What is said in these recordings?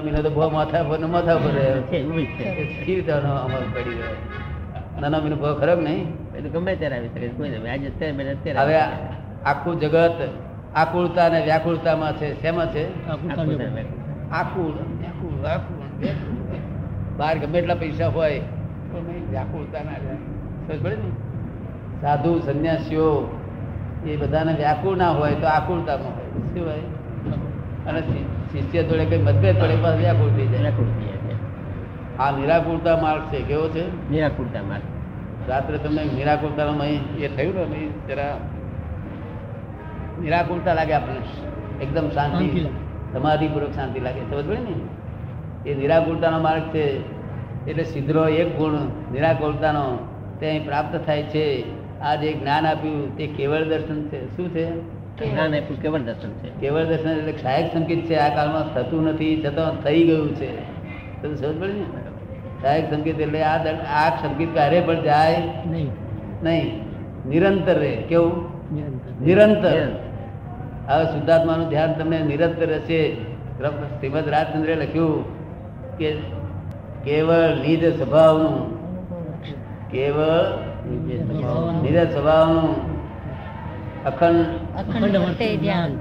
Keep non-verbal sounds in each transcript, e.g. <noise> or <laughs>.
મહિનો તો બહુ માથા પર માથા પર <laughs> અમલ પડી રહ્યો? નાના બહુ ખરાબ નહીં? એ ગમે ત્યારે આવી શકે કોઈ નહીં. આજે અત્યારે હવે આખું જગત આકુળતા અને વ્યાકુળતામાં છે. શેમાં છે? આકુળ વ્યાકુળ આકુળ બહાર ગમે એટલા પૈસા હોય પણ નહીં, વ્યાકુળતા ના રહે. પડે ને? સાધુ સંન્યાસીઓ એ બધાને વ્યાકુળ ના હોય તો આકુળતામાં હોય. શું હોય? અને શિષ્ય જોડે કઈ મતભેદ પડે બસ વ્યાકુળ થઈ જાય. વ્યાકુળ થઈ જાય આ નિરાકુળતા માર્ગ છે કેવો છે? નિરાકુળતા માર્ગ. રાત્રે તમને નિરાકુરતાનો એ થયું ને જરા નિરાકુરતા લાગે આપણને. એકદમ શાંતિ. સમાધિપૂર્વક શાંતિ લાગે. સમજ પડે ને? એ નિરાકુરતાનો માર્ગ છે એટલે સિદ્ધરો એક ગુણ નિરાકુરતાનો તે પ્રાપ્ત થાય છે. આ જે જ્ઞાન આપ્યું તે કેવળ દર્શન છે. શું છે? કેવળ દર્શન છે. કેવળ દર્શન એટલે સહાયક સંકેત છે આ કાળમાં થતું નથી છતાં થઈ ગયું છે. તમે સમજ પડે ને? સહાયક સંકેત એટલે આ આ સંકેત ક્યારે પણ જાય નહીં. નહીં. નિરંતર રહે. કેવું? નિરંતર. નિરંતર. હવે શુદ્ધાત્માનું ધ્યાન તમને નિરંતર રહેશે શ્રીમદ રાજચંદ્રે લખ્યું કે કેવળ નિજ સ્વભાવનું. કેવળ નિજ સ્વભાવનું. અખંડ અખંડ વર્તે ધ્યાન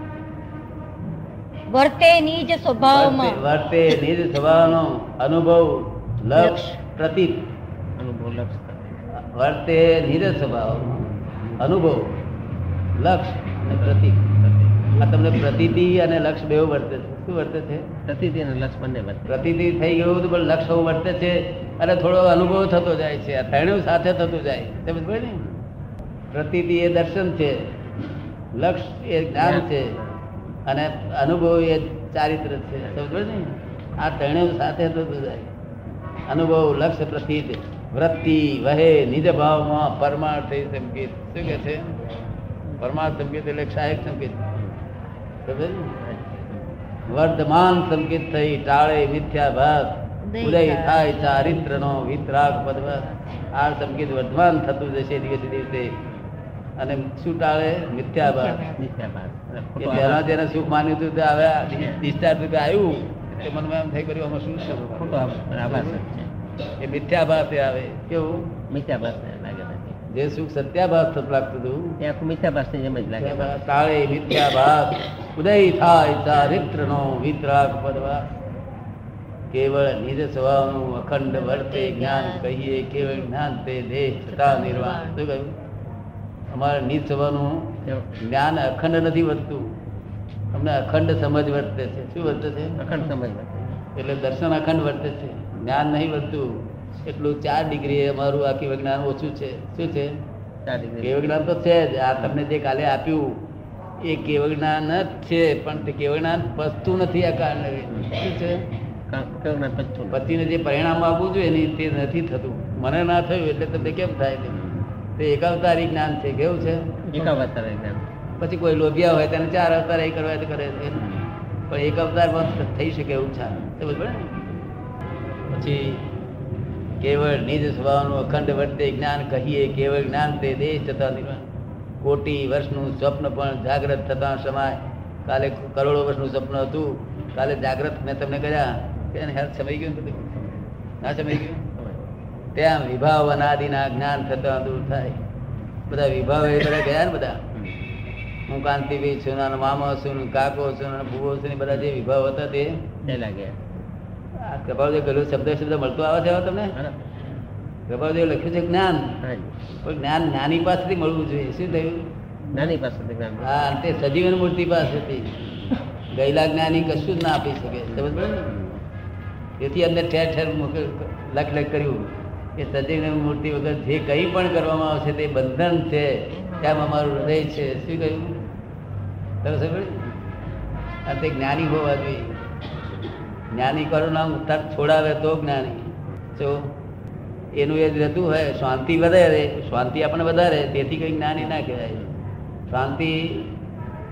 વર્તે નિજ સ્વભાવમાં. વર્તે નિજ સ્વભાવનો અનુભવ લક્ષ પ્રતીત અનુભવ લક્ષ વર્તે નિજ સ્વભાવ અનુભવ લક્ષ અને પ્રતીક. આ તમને પ્રતીતિ અને લક્ષ બેવ વર્તે છે. શું વર્તે છે? પ્રતિદિ અને લક્ષ બંને વર્તે. પ્રતીતિ થઈ ગયું હતું પણ લક્ષ એવું વર્તે છે અને થોડો અનુભવ થતો જાય છે. આ ત્રણેય સાથે થતું જાય. સમજ પડી ને પ્રતીતિ એ દર્શન છે. લક્ષ એ જ્ઞાન છે અને અનુભવ એ ચારિત્ર છે. સમજ ને? આ ત્રણેય સાથે થતું જાય અનુભવ લક્ષ પ્રતીત વૃત્તિ વહે નિજ ભાવમાં પરમાર્થ સંકેત. શું કે છે? પરમાર્થ સંકેત એટલે સહાયક સંકેત. સમજે વર્ધમાન સંકેત થઈ ટાળે મિથ્યાભાસ ઉદય થાય ચારિત્રનો વિતરાગ પદવત આ સંકેત વર્ધમાન થતું જશે દિવસે દિવસે. અને શું ટાળે? મિથ્યાભાસ પહેલા જેને સુખ માન્યું હતું તે હવે ડિસ્ચાર્જ રૂપે આવ્યું. તે મનમાં એમ થઈ કર્યું આમાં શું છે? ખોટો આભાસ એ મિથ્યાભાસ આવે. કેવું? મિથ્યાભાસ ને લાગે જે સુખ સત્યાભાસ થતું લાગતું હતું. તે આખું મિથ્યાભાસની જેમ જ લાગે તાળે મિથ્યાભાસ ઉદય થાય ચારિત્રનો વિતરાગ પદવા કેવળ નિજ સ્વભાવનું અખંડ વર્તે જ્ઞાન કહીએ કેવળ જ્ઞાન તે દેહ છતાં નિર્વાણ. શું કહ્યું? અમારે નીચ થવાનું જ્ઞાન અખંડ નથી વધતું. અમને અખંડ સમજ વર્તે છે. શું વર્તે છે? અખંડ સમજ એટલે દર્શન અખંડ વર્તે છે. જ્ઞાન નહીં વધતું. એટલું ચાર ડિગ્રી અમારું આખી વિજ્ઞાન ઓછું છે. શું છે. કેવ જ્ઞાન તો છે જ. આ તમને જે કાલે આપ્યું એ કેવ જ્ઞાન જ છે પણ તે કેવ જ્ઞાન પચતું નથી આ કારણે. શું છે? કેવું. પતિને જે પરિણામ આપવું જોઈએ ને તે નથી થતું. મને ના થયું એટલે તમને કેમ થાય? તે એકાવતારી જ્ઞાન છે કેવું છે? એકાવતાર જ્ઞાન પછી કોઈ લોભિયા હોય તેને ચાર અવતાર એ કરવા કરે છે. પણ એક અવતારમાં થઈ શકે એવું છે. સમજ પડે ને? પછી કેવળ નિજ સ્વભાવનું અખંડ વર્તે જ્ઞાન કહીએ કેવળ જ્ઞાન તે દેશ થતા કોટી વર્ષનું સ્વપ્ન પણ જાગ્રત થતા સમાય. કાલે કરોડો વર્ષનું સ્વપ્ન હતું. કાલે જાગ્રત મેં તમને કહ્યા કે હેલ્થ સમય ગયું ના સમય ગયું? ત્યાં વિભાવ અનાદિના જ્ઞાન થતા દૂર થાય. બધા વિભાવ એ બધા ગયા ને બધા? હું કાંતિભાઈ છું ને આનો મામો છું ને કાકો છું ને ભૂવો છું ને બધા જે વિભાવ હતા તે? તે લાગે આ કપાળદેવ ગયેલું શબ્દ શબ્દ મળતો આવે છે તમને? કપાળદેવ લખ્યું છે જ્ઞાન. પણ જ્ઞાન જ્ઞાની પાસેથી મળવું જોઈએ. શું થયું? જ્ઞાની પાસેથી જ્ઞાન. હા અંતે સજીવન મૂર્તિ પાસેથી. ગયેલા જ્ઞાની કશું જ ના આપી શકે. સમજ પડે ને? તેથી અંદર ઠેર ઠેર લખ લખ કર્યું. કે સજીવની મૂર્તિ વગર જે કંઈ પણ કરવામાં આવશે તે બંધન છે એમ અમારું હૃદય છે. શું કહ્યું? તમે સમજ અને તે જ્ઞાની હોવા જોઈએ જ્ઞાની કરો નામ તરત છોડાવે તો જ્ઞાની. જો એનું એ જ રહેતું હોય, શાંતિ વધારે, શાંતિ આપણને વધારે, તેથી કંઈ જ્ઞાની ના કહેવાય. શાંતિ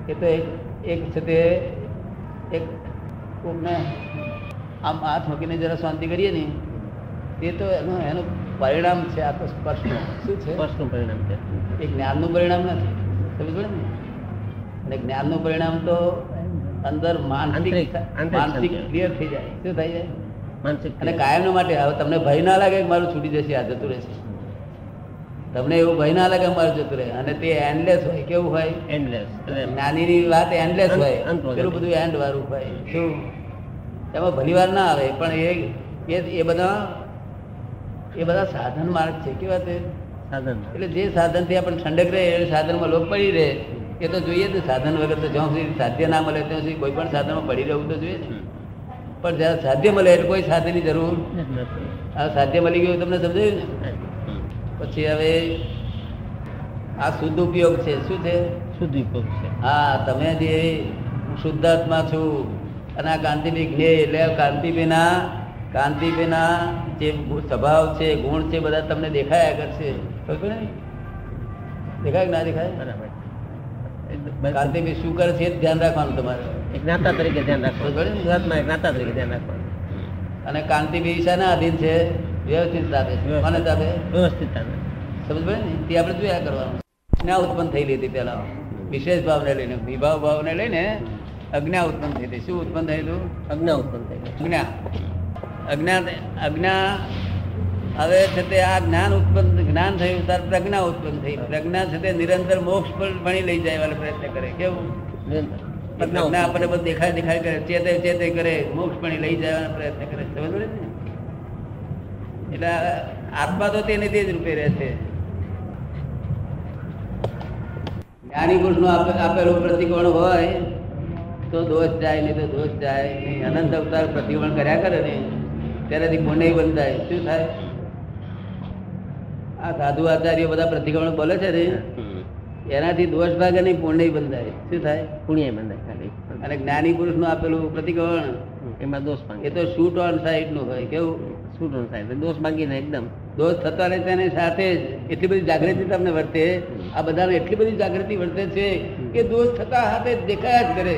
એ તો એક છે તે, એક કોકને આમ હાથ મૂકીને જરા શાંતિ કરીએ ને તે તો એનું એનું પરિણામ છે આ તો સ્પર્શનું શું છે? સ્પર્શનું પરિણામ છે. એ જ્ઞાનનું પરિણામ નથી. સમજ ને? અને જ્ઞાનનું પરિણામ તો અંદર માનસિક માનસિક ક્લિયર થઈ જાય. શું થઈ જાય માનસિક અને કાયમ માટે હવે તમને ભય ના લાગે કે મારું છૂટી જશે આ જતું રહેશે? તમને એવું ભય ના લાગે મારું જતું રહે? અને તે એન્ડલેસ હોય કેવું હોય? એન્ડલેસ જ્ઞાનીની વાત એન્ડલેસ હોય. પેલું બધું એન્ડ વાળું હોય. શું? એમાં ભલી વાર ના આવે પણ એ એ એ બધા એ બધા સાધન માર્ગ છે કેવા તે? સાધન એટલે જે સાધનથી આપણે ઠંડક રહે એ સાધનમાં લોક પડી રહે એ તો જોઈએ જ સાધન વગર તો જ્યાં સુધી સાધ્ય ના મળે ત્યાં સુધી કોઈ પણ સાધનમાં પડી રહેવું તો જોઈએ ને પણ જ્યારે સાધ્ય મળે એટલે કોઈ સાધનની જરૂર. આ સાધ્ય મળી ગયું તમને સમજાયું ને? પછી હવે આ શુદ્ધ ઉપયોગ છે શું છે? શુદ્ધ ઉપયોગ છે. હા તમે જે શુદ્ધાત્મા છું અને આ કાંતિભાઈ જ્ઞેય એટલે કાંતિભાઈના કાંતિભાઈના જે સ્વભાવ છે ગુણ છે બધા તમને દેખાયા કરશે ખબર ને દેખાય કે ના દેખાય? બરાબર. કાંતિભાઈ શું કરે છે ધ્યાન રાખવાનું તમારે. એક જ્ઞાતા તરીકે ધ્યાન રાખવાનું. ગુજરાતમાં જ્ઞાતા તરીકે ધ્યાન રાખવાનું. અને કાંતિભાઈ શાના આધીન છે વ્યવસ્થિત તાબે મને કોને વ્યવસ્થિત તાને. સમજ પડે ને? તે આપણે જોયા કરવાનું. જ્ઞા ઉત્પન્ન થયેલી હતી પેલા વિશેષ ભાવને લઈને વિભાવ ભાવને લઈને અજ્ઞા ઉત્પન્ન થઈ હતી. શું ઉત્પન્ન થયેલું? અજ્ઞા ઉત્પન્ન થઈ. અજ્ઞા અજ્ઞા અજ્ઞા હવે છે તે આ જ્ઞાન ઉત્પન્ન જ્ઞાન થયું ત્યારે પ્રજ્ઞા ઉત્પન્ન થઈ. પ્રજ્ઞા છે તે નિરંતર મોક્ષ પર ભણી લઈ જાય વાળો પ્રયત્ન કરે. કેવું? પ્રજ્ઞા આપણને બધું દેખાય દેખાય કરે ચેતે ચેતે કરે મોક્ષ ભણી લઈ જવાનો પ્રયત્ન કરે. સમજ ને? એટલે આત્મા તો તેને તે જ રૂપે રહે છે. જ્ઞાની પુરુષનું આપેલું પ્રતિકોણ હોય તો દોષ જાય નહીં તો દોષ જાય નહીં. અનંત અવતાર પ્રતિકોણ કર્યા કરે ને. ત્યારેથી પુણ્ય બંધાય? શું થાય? આ સાધુ આચાર્ય બધા પ્રતિક્રમણ બોલે છે ને એનાથી દોષ ભાગે નહીં પુણ્ય બંધાય. શું થાય? પુણ્ય બંધાય ખાલી. અને જ્ઞાની પુરુષનું આપેલું પ્રતિક્રમણ એમાં દોષ એ તો શૂટ ઓન સાઈડનું હોય કેવું? શૂટ ઓન સાઈડ દોષ ભાંગીને એકદમ. દોષ થતા રહે તેની સાથે જ એટલી બધી જાગૃતિ તમને વર્તે. આ બધાને એટલી બધી જાગૃતિ વર્તે છે કે દોષ થતા હાથે દેખાયા જ કરે.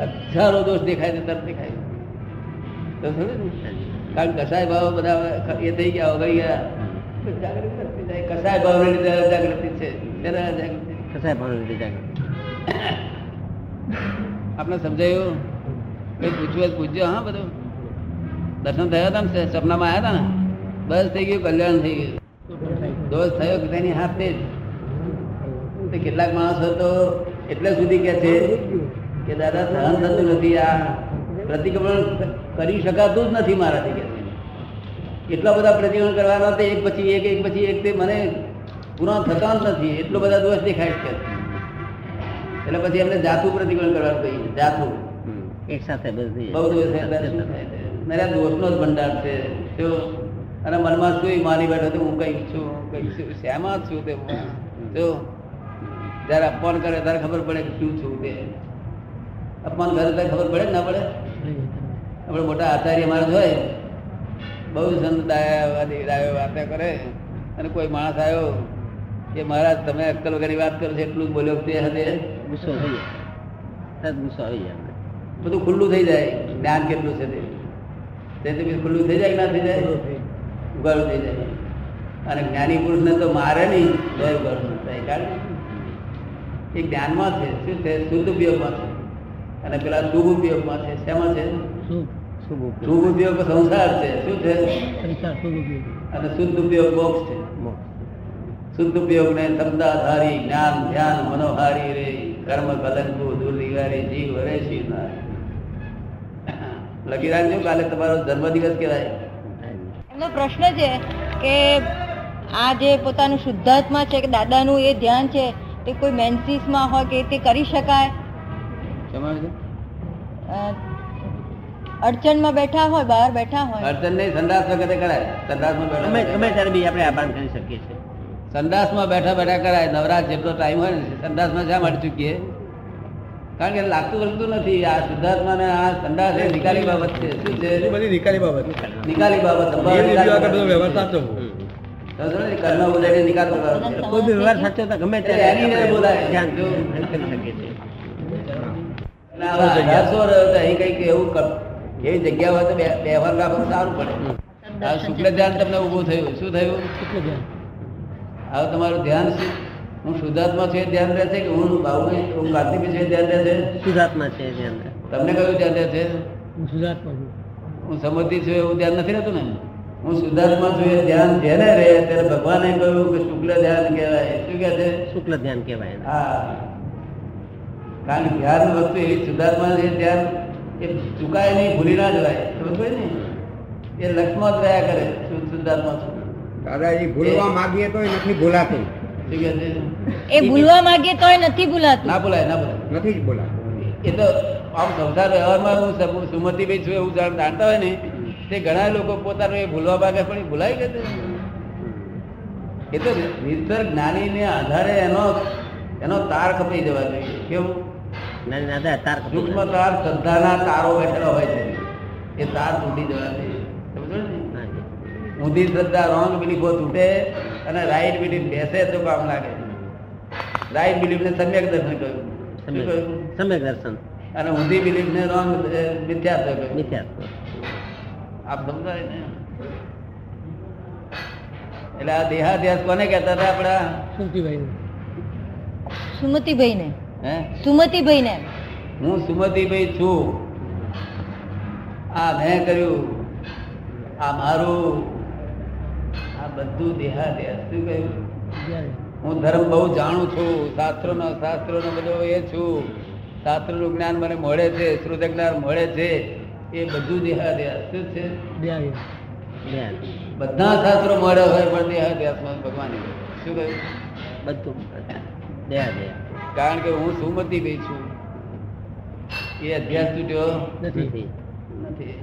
હજારો દોષ દેખાય છે તરત દેખાય? કારણ કસાય ભાવ બધા એ થઈ ગયા વગાઈ ગયા. કસાય ભાવને લીધે જાગૃતિ છે. કસાય ભાવને લીધે જાગૃતિ. આપણે સમજાયું? કઈ પૂછ્યું પૂછ્યો હા બધું. દર્શન થયા હતા ને સપનામાં આવ્યા હતા ને? બસ થઈ ગયું કલ્યાણ થઈ ગયું. દોષ થયો કે તેની હાથે જ. કેટલાક માણસો તો એટલે સુધી કે છે કે દાદા સહન થતું નથી આ. પ્રતિક્રમણ કરી શકાતું જ નથી મારાથી કે. એટલા બધા પ્રતિક્રમણ કરવાના તે એક પછી એક એક પછી એક તે મને પૂરા થતા જ નથી. એટલો બધા દોષ દેખાય છે. એટલે પછી એમને જાતું પ્રતિક્રમણ કરવાનું કહીએ જાતું. એક સાથે બધી બહુ દોષ? મારા દોષનો જ ભંડાર છે. તો અને મનમાં શું મારી બેઠો તો હું કઈ છું કઈ છું. શેમાં છું તે તો જયારે અપમાન કરે ત્યારે ખબર પડે કે શું છું તે. અપમાન કરે ત્યારે ખબર પડે ના પડે. આપણે મોટા આચાર્ય માણસ હોય. બહુ સંત વાતો કરે. અને કોઈ માણસ આવ્યો કે મહારાજ તમે અક્કલ વગરની વાત કરો છો. એટલું બોલ્યો તે હદે. ગુસ્સો થઈ જાય ગુસ્સો આવી જાય બધું ખુલ્લું થઈ જાય. જ્ઞાન કેટલું છે તે? તે તો ખુલ્લું થઈ જાય કે ના થઈ જાય? ઉગાડું થઈ જાય. અને જ્ઞાની પુરુષને તો મારે નહીં. તો ઉગાડું થાય કારણ એ જ્ઞાનમાં છે. શું છે? શુદ્ધ ઉપયોગમાં છે. અને પેલા શુભ ઉપયોગમાં છે. શેમાં છે? શુભ. શુભ ઉપયોગ. સંસાર છે. શું છે? અને શુદ્ધ ઉપયોગ મોક્ષ છે. શુદ્ધ ઉપયોગ ને શબ્દાધારી જ્ઞાન ધ્યાન મનોહારી રે. કર્મ કલંકુ દુર્લિવારી જીવ હરે શિવ લખી રાખજો કાલે તમારો જન્મદિવસ કહેવાય. એમનો પ્રશ્ન છે કે આ જે પોતાનું શુદ્ધાત્મા છે કે દાદાનું એ ધ્યાન છે તે કોઈ મેન્સિસમાં હોય કે તે કરી શકાય? અડચણમાં બેઠા હોય બહાર બેઠા હોય. અડચણ નહીં સંદાસ વખતે કરાય. સંદાસમાં બેઠા ગમે ત્યારે બી આપણે આબાન કરી શકીએ છીએ. સંદાસમાં બેઠા બેઠા કરાય નવરાત જેટલો ટાઈમ હોય ને સંદાસમાં શા માટે ચૂકીએ. કારણ કે લાગતું વળતું નથી. આ સિદ્ધાર્થમાં ને આ સંદાસ એ નિકાલી બાબત છે. શું છે? બધી નિકાલી બાબત. નિકાલી બાબત વ્યવહાર સાચો. કર્મ નિકાલ કરવાનો કોઈ બી વ્યવહાર સાચો ગમે ત્યારે એની બોલાય. ધ્યાન કરી શકીએ છીએ. અહીં કંઈક એવું કર- એવી જગ્યા હોય તો બે બેહવાર રાખો સારું પડે. આ શુક્લ ધ્યાન તમને ઊભું થયું. શું થયું? શુક્લ ધ્યાન. હવે તમારું ધ્યાન શું હું શુદ્ધાત્મા છે ધ્યાન રહે છે કે હું બાબુ હું કાર્તિક છે ધ્યાન રહે છે? શુદ્ધાત્મા છે ધ્યાન તમને કયું ધ્યાન રહે છે? હું શુદ્ધાત્મા છું. હું સમજતી છું એવું ધ્યાન નથી રહેતું ને? હું શુદ્ધાત્મા છું એ ધ્યાન જેને રહે ત્યારે ભગવાને કહ્યું કે શુક્લ ધ્યાન કહેવાય. શું કહે છે? શુક્લ ધ્યાન કહેવાય હા. કારણ કે ધ્યાન વસ્તુ એ શુદ્ધાત્મા એ ધ્યાન એ ચુકાય નહીં ભૂલી ના જવાય. સમજ ને? એ લક્ષ્મણ જ રહ્યા કરે શુદ્ધ શુદ્ધાત્મા છું દાદાજી ભૂલવા માંગીએ તો નથી ભૂલાતું. કહે છે? એ ભૂલવા માંગે તોય નથી ભૂલાતું. ના ભૂલાય ના ભૂલાય. નથી જ ભૂલાતું. એ તો આમ સંસાર વ્યવહારમાં હું સમ- સુમતિભાઈ છું એવું જાણ- જાણતા હોય ને તે ઘણા લોકો પોતાનું એ ભૂલવા માંગે પણ ભૂલાઈ ગયું એ તો રીતસર જ્ઞાનીને આધારે એનો એનો તાર કપાઈ જવા જોઈએ. કેવું? નાની તાર સૂક્ષ્મ તાર શ્રદ્ધાના તારો બેઠેલો હોય છે. એ તાર તૂટી જવા જોઈએ સમજો ને હાજી. ઊંધી શ્રદ્ધા રોંગ બિલીફો તૂટે અને રાઈટ બિલીફ બેસે તો કામ લાગે. રાઈટ બિલીફને સમ્યક દર્શન કહ્યું. સમ્યક. દર્શન. અને ઊંધી બિલીફને રોંગ મિથ્યાત્વ કહ્યું. મિથ્યાત્વ આપ સમજાય ને? એટલે આ દેહાધ્યાસ કોને કહેતા હતા આપડા સુમતીભાઈ સુમતિભાઈ ને હે? સુમતિભાઈ ને હું સુમતિભાઈ છું. આ મેં કર્યું. આ મારું. આ બધું દેહાધ્યાસ શું કહ્યું હું ધર્મ બહુ જાણું છું. શાસ્ત્રોનો શાસ્ત્રોનો બધો એ છું. શાસ્ત્રનું જ્ઞાન મને મળે છે શ્રુત જ્ઞાન મળે છે. એ બધું દેહાધ્યાસ શું છે. બધા શાસ્ત્રો મળે હોય પણ દેહાધ્યાસમાં ભગવાન શું કહ્યું બધું દયા દયા કારણ કે હું સુમતી ભાઈ છું. એ અભ્યાસ તૂટ્યો? નથી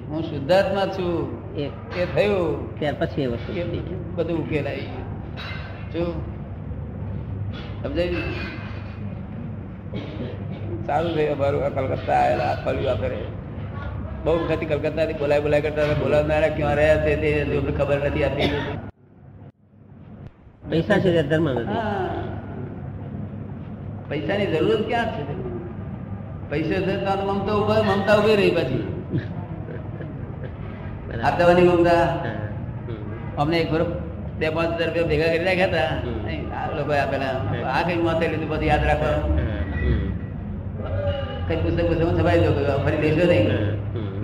હું શુદ્ધાત્મા છું. એ થયું. ત્યાર પછી એ વસ્તુ. બધું ઉકેલાઈ જો સમજાયું? સારું થયું અમારું. કલકત્તા આવેલા ફર્યું આ કરે બહુ વખત કલકત્તા થી બોલાય બોલાય કરતા. બોલાવનારા ક્યાં રહ્યા છે તે ખબર નથી. આપી પૈસા છે ધર્મ નથી. પૈસાની જરૂરત ક્યાં છે? પૈસા છે તો મમતા ઊભા મમતા ઊભી રહી પછી. આપવાની મમતા. અમને એક વર્ષ બે પાંચ હજાર રૂપિયા ભેગા કરી રાખ્યા હતા. આ લોકો આપેલા આ કઈ માથે લીધું પછી યાદ રાખવાનું. કઈ પુસ્તક પુસ્તક છપાઈ દો ફરી લેજો નહીં.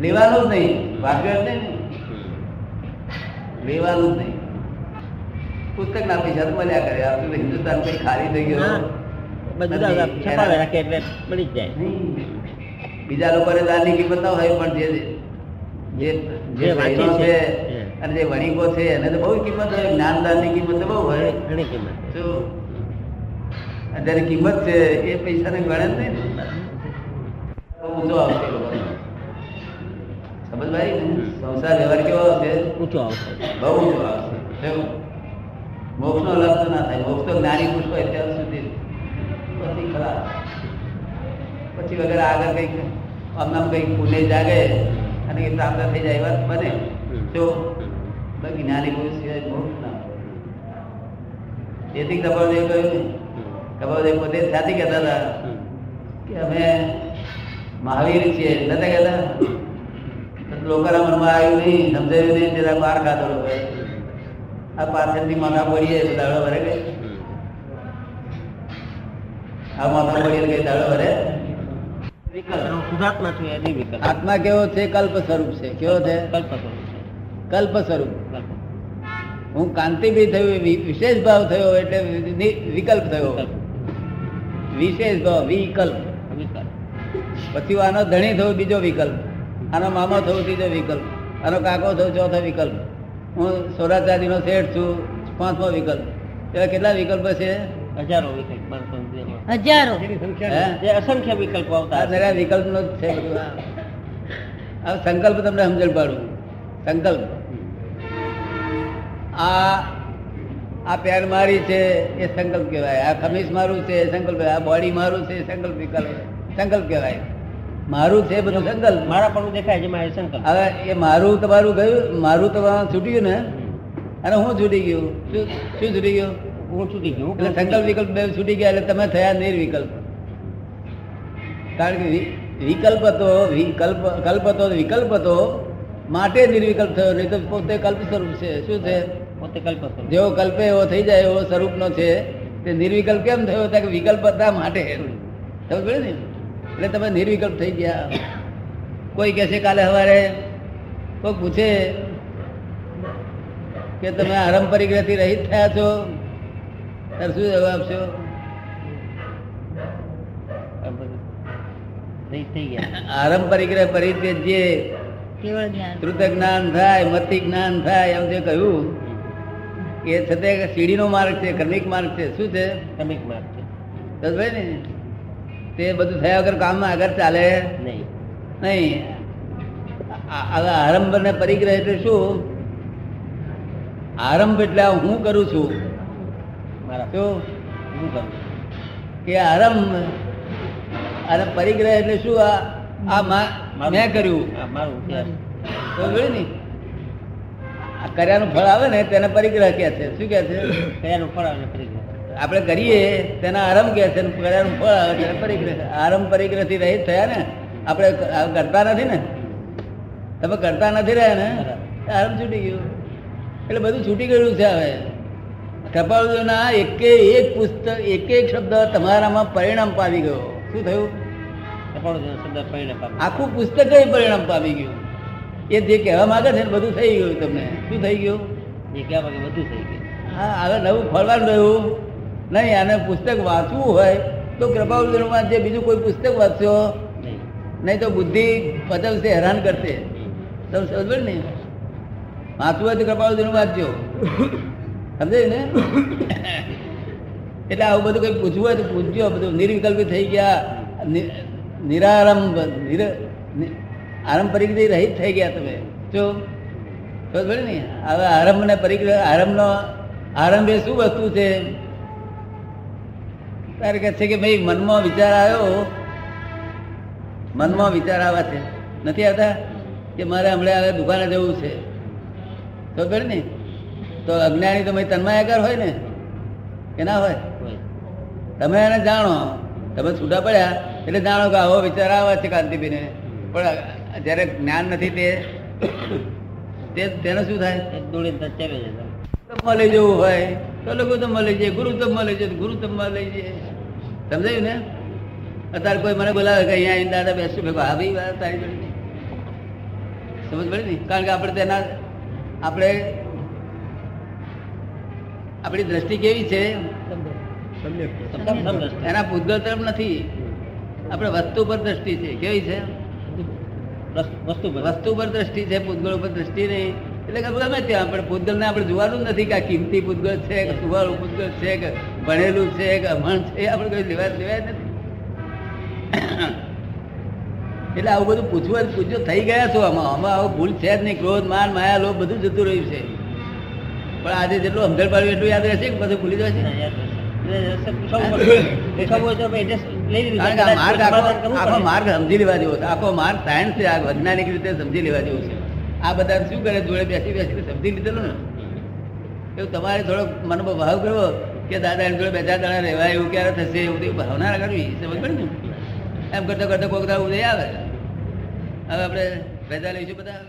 લેવાનું જ નહીં. વાક્ય જ નહીં લેવાનું જ નહીં. પુસ્તક ના પૈસા તો મળ્યા કરે. આપણે હિન્દુસ્તાન કઈ ખાલી થઈ ગયો. બધું છપાવે રાખે એટલે મળી જ જાય. બીજા લોકોને કિંમત ના હોય પણ જે જે વાંચે છે, અને જે વણિકો છે એને તો બહુ કિંમત હોય જ્ઞાનદાનની કિંમત તો બહુ હોય. ઘણી કિંમત શું કિંમત છે એ પૈસાને ગણે જ નહીં. ઊંચો આવશે સમજ ભાઈ સંસાર વ્યવહાર કેવો આવશે? ઊંચો આવશે. બહુ ઊંચો આવશે? મોક્ષનો લાભ તો ના થાય. મોક્ષ તો જ્ઞાની પુષ્પ ત્યાં સુધી. પછી ખરા પછી વગર આગળ કંઈક અમને કંઈક પુણે જાગે અને એ પ્રાપ્ત થઈ જાય વાત બને. જો બાકી જ્ઞાની પુરુષ સિવાય મોક્ષ ના. તેથી કપાળદેવ કહ્યું ને કપાળદેવ પોતે સાથી કહેતા હતા કે અમે મહાવીર છીએ, નતા કહેતા લોકોના મનમાં આવ્યું નહીં, સમજાયું નહીં જરા બહાર ખાતો આ પાછળથી માથા પડીએ દાડો ભરે ગઈ આત્મા કેવો છે? કલ્પ સ્વરૂપ છે. કેવો છે? કલ્પ સ્વરૂપ છે. કલ્પ સ્વરૂપ. હું કાંતિભાઈ થયું એ વિશેષ ભાવ થયો એટલે વિકલ્પ થયો. વિશેષ ભાવ વિકલ્પ. પછી આનો ધણી થયો બીજો વિકલ્પ. આનો મામો થયો ત્રીજો વિકલ્પ. આનો કાકો થયો ચોથો વિકલ્પ. હું સોરાચાંદીનો શેઠ છું પાંચમો વિકલ્પ. એવા કેટલા વિકલ્પ છે? હજારો વિકલ્પ. હજારો. અસંખ્ય વિકલ્પો આવતા વિકલ્પ જ છે. આ. સંકલ્પ તમને સમજણ પાડું. સંકલ્પ. આ આ પેર મારી છે એ સંકલ્પ કહેવાય. આ ખમીસ મારું છે એ સંકલ્પ આ બોડી મારું છે એ સંકલ્પ વિકલ્પ સંકલ્પ કહેવાય. મારું છે બધું સંકલ્પ. મારા પણ દેખાય છે મારે સંકલ્પ. હવે એ મારું તમારું ગયું મારું તમારું છૂટી ગયું ને? અને હું છૂટી ગયું. શું શું છૂટી ગયું? હું છૂટી ગયું. એટલે સંકલ્પ વિકલ્પ બે છૂટી ગયા એટલે તમે થયા નિર્વિકલ્પ. કારણ કે વિકલ્પ હતો વિકલ્પ કલ્પ હતો વિકલ્પ હતો માટે નિર્વિકલ્પ થયો નહીં તો પોતે કલ્પ સ્વરૂપ છે. શું છે? પોતે કલ્પ સ્વરૂપ. જેવો કલ્પે એવો થઈ જાય એવો સ્વરૂપનો છે. તે નિર્વિકલ્પ કેમ થયો? હતા કે વિકલ્પ હતા માટે. તમે પડે ને? એટલે તમે નિર્વિકલ્પ થઈ ગયા. કોઈ કહેશે કાલે સવારે કોઈ પૂછે કે તમે આરંપરિક પરિગ્રહથી રહિત થયા છો? શું જવાબ આપશો આરંભ પરિગ્રહ પરિત્યજ્ય કેવળ જ્ઞાન. શ્રુત જ્ઞાન થાય મતિ જ્ઞાન થાય એમ જે કહ્યું એ છતાં સીડીનો માર્ગ છે ક્રમિક માર્ગ છે. શું છે? ક્રમિક માર્ગ છે. ભાઈ ને? તે બધું થયા વગર કામમાં આગળ ચાલે? નહીં. નહીં. આ- આ આરંભ અને પરિગ્રહ એટલે શું? આરંભ એટલે હું કરું છું. મારા શું હું કરું કે આરંભ અને પરિગ્રહ એટલે શું? આ આ મા- કર્યું. આ મારું જોયું ને? આ કર્યાનું ફળ આવે ને તેને પરિગ્રહ કહે છે. શું કહે છે? કર્યાનું ફળ આવે પરિગ્રહ. આપણે કરીએ તેના આરંભ કહે છે કર્યાનું ફળ આવે તેને પરિગ્રહ. આરંભ પરિગ્રહથી રહિત થયા ને આપણે કરતા નથી ને? તમે કરતા નથી રહ્યા ને? આરંભ છૂટી ગયું. એટલે બધું છૂટી ગયું છે હવે. કપાળના એકે એક પુસ્તક એક એક શબ્દ તમારામાં પરિણામ પામી ગયો. શું થયું? કપાળો શબ્દ પરિણામ પામે. આખું પુસ્તક પરિણામ પામી ગયું. એ જે કહેવા માંગે છે ને બધું થઈ ગયું તમને. શું થઈ ગયું? જે કહેવા માંગે બધું થઈ ગયું. હા હવે નવું ફળવાનું રહ્યું. નહીં આને પુસ્તક વાંચવું હોય તો કૃપાવર્ધન જે બીજું કોઈ પુસ્તક વાંચશો નહીં. નહીં તો બુદ્ધિ પચવશે હેરાન કરશે. તમે સમજ ને? વાંચવું હોય તો કૃપાવર્ધન વાંચજો. સમજાય ને? એટલે આવું બધું કંઈ પૂછવું હોય તો પૂછજો. બધું નિર્વિકલ્પી થઈ ગયા. નિરારંભ, નિર પરિગ્રહ રહિત થઈ ગયા તમે. જો ખબર ને. હવે આરંભ ને પરિગ્રહ આરંભનો આરંભ એ શું વસ્તુ છે? તારે કહે છે કે ભાઈ, મનમાં વિચાર આવ્યો. મનમાં વિચાર આવે છે. નથી આવતા? કે મારે હમણાં હવે દુકાને જવું છે. ખબર ને. તો અજ્ઞાની તો ભાઈ તન્માયાકાર હોય ને? કે ના હોય? તમે એને જાણો. તમે છૂટા પડ્યા એટલે જાણો કે આવો વિચાર આવે છે કાંતિબીને પણ જ્યારે જ્ઞાન નથી તે તે તેને શું થાય? મળી તમે. જવું હોય. તો લોકો તો મળી જાય. ગુરુ તમમાં મળી જાય તો ગુરુ તમમાં લઈ જાય. સમજાયું ને? અત્યારે કોઈ મને બોલાવે કે અહીંયા આવીને દાદા બેસું. ભેગો આ ભાઈ વાત તારી જોડે. સમજ પડે ને? કારણ કે આપણે તેના આપણે આપણી દ્રષ્ટિ કેવી છે? એના પૂતગલ તરફ નથી. આપણે વસ્તુ પર દ્રષ્ટિ છે. કેવી છે? વસ્તુ- વસ્તુ પર. વસ્તુ પર દ્રષ્ટિ છે પૂતગળ ઉપર દ્રષ્ટિ નહીં. એટલે કે ગમે ત્યાં આપણે પૂતગલને આપણે જોવાનું નથી કે આ કિંમતી પૂતગલ છે કે સુવાળું પૂતગલ છે કે ભણેલું છે કે અભણ છે આપણે કોઈ લેવા લેવાય નથી. એટલે આવું બધું પૂછવું પૂછ્યું થઈ ગયા છો આમાં. આમાં આવું ભૂલ છે જ નહીં. ક્રોધ માન માયા લોભ બધું જતું રહ્યું છે. પણ આજે જેટલું સમજણ પાડ્યું એટલું યાદ રહેશે કે બધું ભૂલી જશે માર્ગ સમજી લેવા જેવો છે. આખો માર્ગ સાયન્સ છે આ વૈજ્ઞાનિક રીતે સમજી લેવા જેવું છે. આ બધા શું કરે? જોડે બેસી બેસીને સમજી લીધેલું ને? એવું તમારે થોડો મનમાં ભાવ કરવો કે દાદા એમ જોડે બે ચાર દાડા રહેવાય એવું ક્યારે થશે એવું ભાવના કરવી સમજ પડે ને? એમ કરતા કરતા કોઈક દાડા ઉદય આવે. હવે આપણે ભેજા લઈશું બધા?